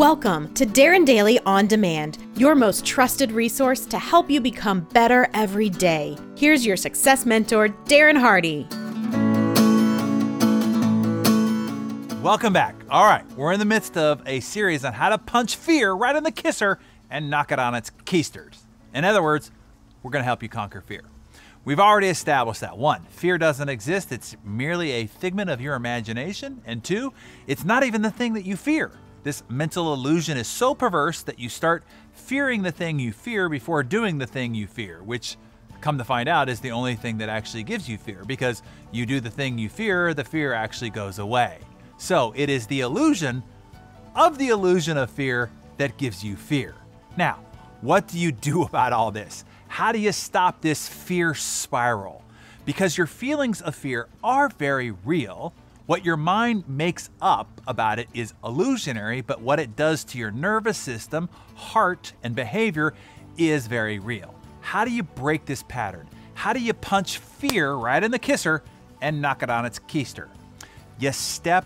Welcome to Darren Daily On Demand, your most trusted resource to help you become better every day. Here's your success mentor, Darren Hardy. Welcome back. All right, we're in the midst of a series on how to punch fear right in the kisser and knock it on its keisters. In other words, we're going to help you conquer fear. We've already established that. One, fear doesn't exist, it's merely a figment of your imagination. And two, it's not even the thing that you fear. This mental illusion is so perverse that you start fearing the thing you fear before doing the thing you fear, which, come to find out, is the only thing that actually gives you fear because you do the thing you fear, the fear actually goes away. So it is the illusion of the illusion of fear that gives you fear. Now, what do you do about all this? How do you stop this fear spiral? Because your feelings of fear are very real. What your mind makes up about it is illusionary, but what it does to your nervous system, heart, and behavior is very real. How do you break this pattern? How do you punch fear right in the kisser and knock it on its keister? You step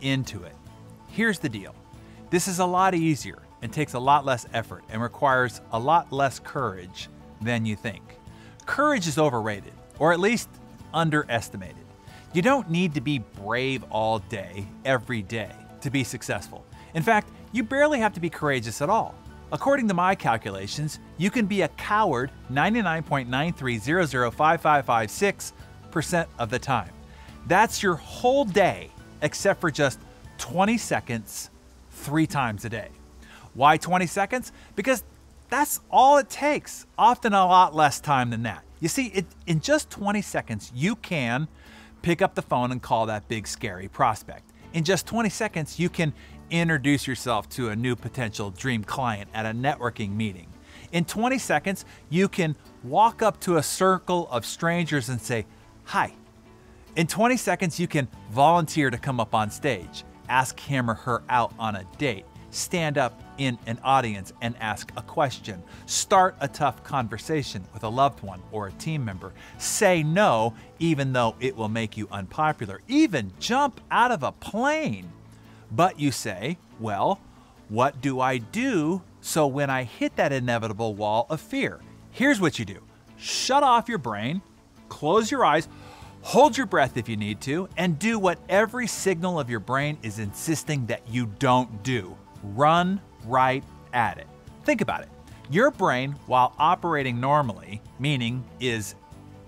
into it. Here's the deal this is a lot easier and takes a lot less effort and requires a lot less courage than you think. Courage is overrated, or at least underestimated. You don't need to be brave all day, every day, to be successful. In fact, you barely have to be courageous at all. According to my calculations, you can be a coward 99.93005556% of the time. That's your whole day, except for just 20 seconds, three times a day. Why 20 seconds? Because that's all it takes, often a lot less time than that. You see, it, in just 20 seconds, you can pick up the phone and call that big scary prospect. In just 20 seconds, you can introduce yourself to a new potential dream client at a networking meeting. In 20 seconds, you can walk up to a circle of strangers and say, Hi. In 20 seconds, you can volunteer to come up on stage, ask him or her out on a date, stand up in an audience and ask a question, start a tough conversation with a loved one or a team member, say no even though it will make you unpopular, even jump out of a plane. But you say, well, what do I do so when I hit that inevitable wall of fear? Here's what you do. Shut off your brain, close your eyes, hold your breath if you need to, and do what every signal of your brain is insisting that you don't do run right at it. Think about it. Your brain, while operating normally, meaning is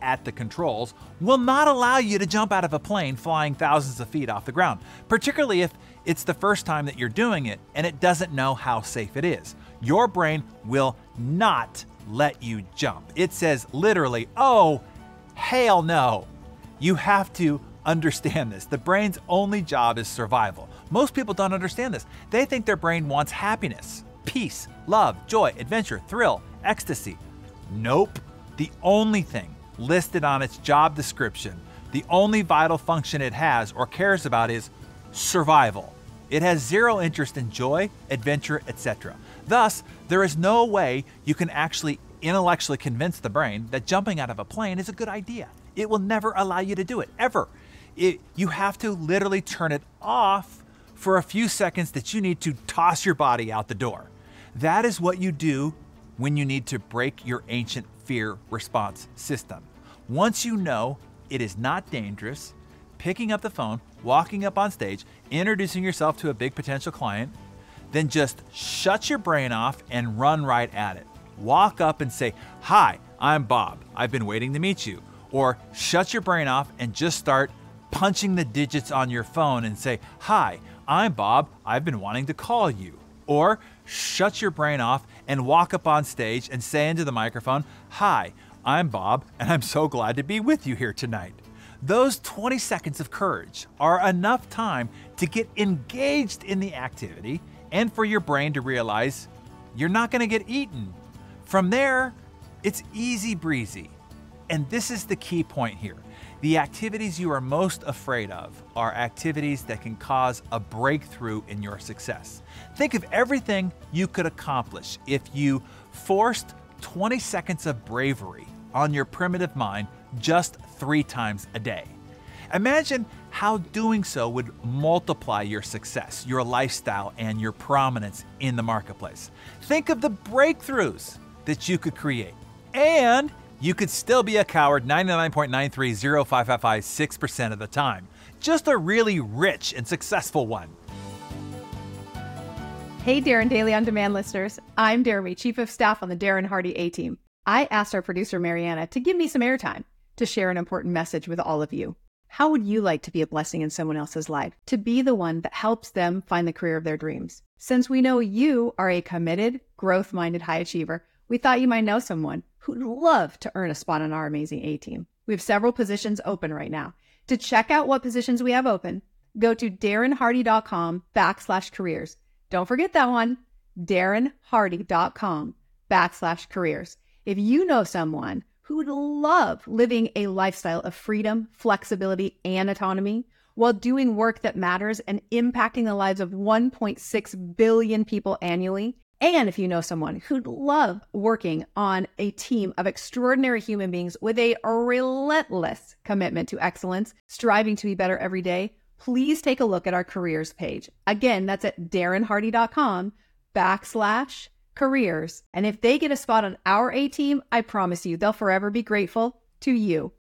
at the controls, will not allow you to jump out of a plane flying thousands of feet off the ground, particularly if it's the first time that you're doing it and it doesn't know how safe it is. Your brain will not let you jump. It says literally, oh, hell no. You have to understand this. The brain's only job is survival. Most people don't understand this. They think their brain wants happiness, peace, love, joy, adventure, thrill, ecstasy. Nope. The only thing listed on its job description, the only vital function it has or cares about is survival. It has zero interest in joy, adventure, etc. Thus, there is no way you can actually intellectually convince the brain that jumping out of a plane is a good idea. It will never allow you to do it, ever. It, you have to literally turn it off for a few seconds that you need to toss your body out the door. That is what you do when you need to break your ancient fear response system. Once you know it is not dangerous, picking up the phone, walking up on stage, introducing yourself to a big potential client, then just shut your brain off and run right at it. Walk up and say, Hi, I'm Bob. I've been waiting to meet you. Or shut your brain off and just start punching the digits on your phone and say, Hi, I'm Bob. I've been wanting to call you. Or shut your brain off and walk up on stage and say into the microphone, Hi, I'm Bob, and I'm so glad to be with you here tonight. Those 20 seconds of courage are enough time to get engaged in the activity and for your brain to realize you're not going to get eaten. From there, it's easy breezy. And this is the key point here. The activities you are most afraid of are activities that can cause a breakthrough in your success. Think of everything you could accomplish if you forced 20 seconds of bravery on your primitive mind just three times a day. Imagine how doing so would multiply your success, your lifestyle, and your prominence in the marketplace. Think of the breakthroughs that you could create. And you could still be a coward 99.9305556 percent of the time. Just a really rich and successful one. Hey, Darren Daily On Demand listeners. I'm Jeremy, Chief of Staff on the Darren Hardy A team. I asked our producer, Mariana, to give me some airtime to share an important message with all of you. How would you like to be a blessing in someone else's life? To be the one that helps them find the career of their dreams? Since we know you are a committed, growth minded high achiever, we thought you might know someone who'd love to earn a spot on our amazing A team. We have several positions open right now. To check out what positions we have open, go to darrenhardy.com backslash careers. Don't forget that one, darrenhardy.com backslash careers. If you know someone who would love living a lifestyle of freedom, flexibility, and autonomy while doing work that matters and impacting the lives of 1.6 billion people annually, and if you know someone who'd love working on a team of extraordinary human beings with a relentless commitment to excellence, striving to be better every day, please take a look at our careers page. Again, that's at darrenhardy.com backslash careers. And if they get a spot on our A team, I promise you they'll forever be grateful to you.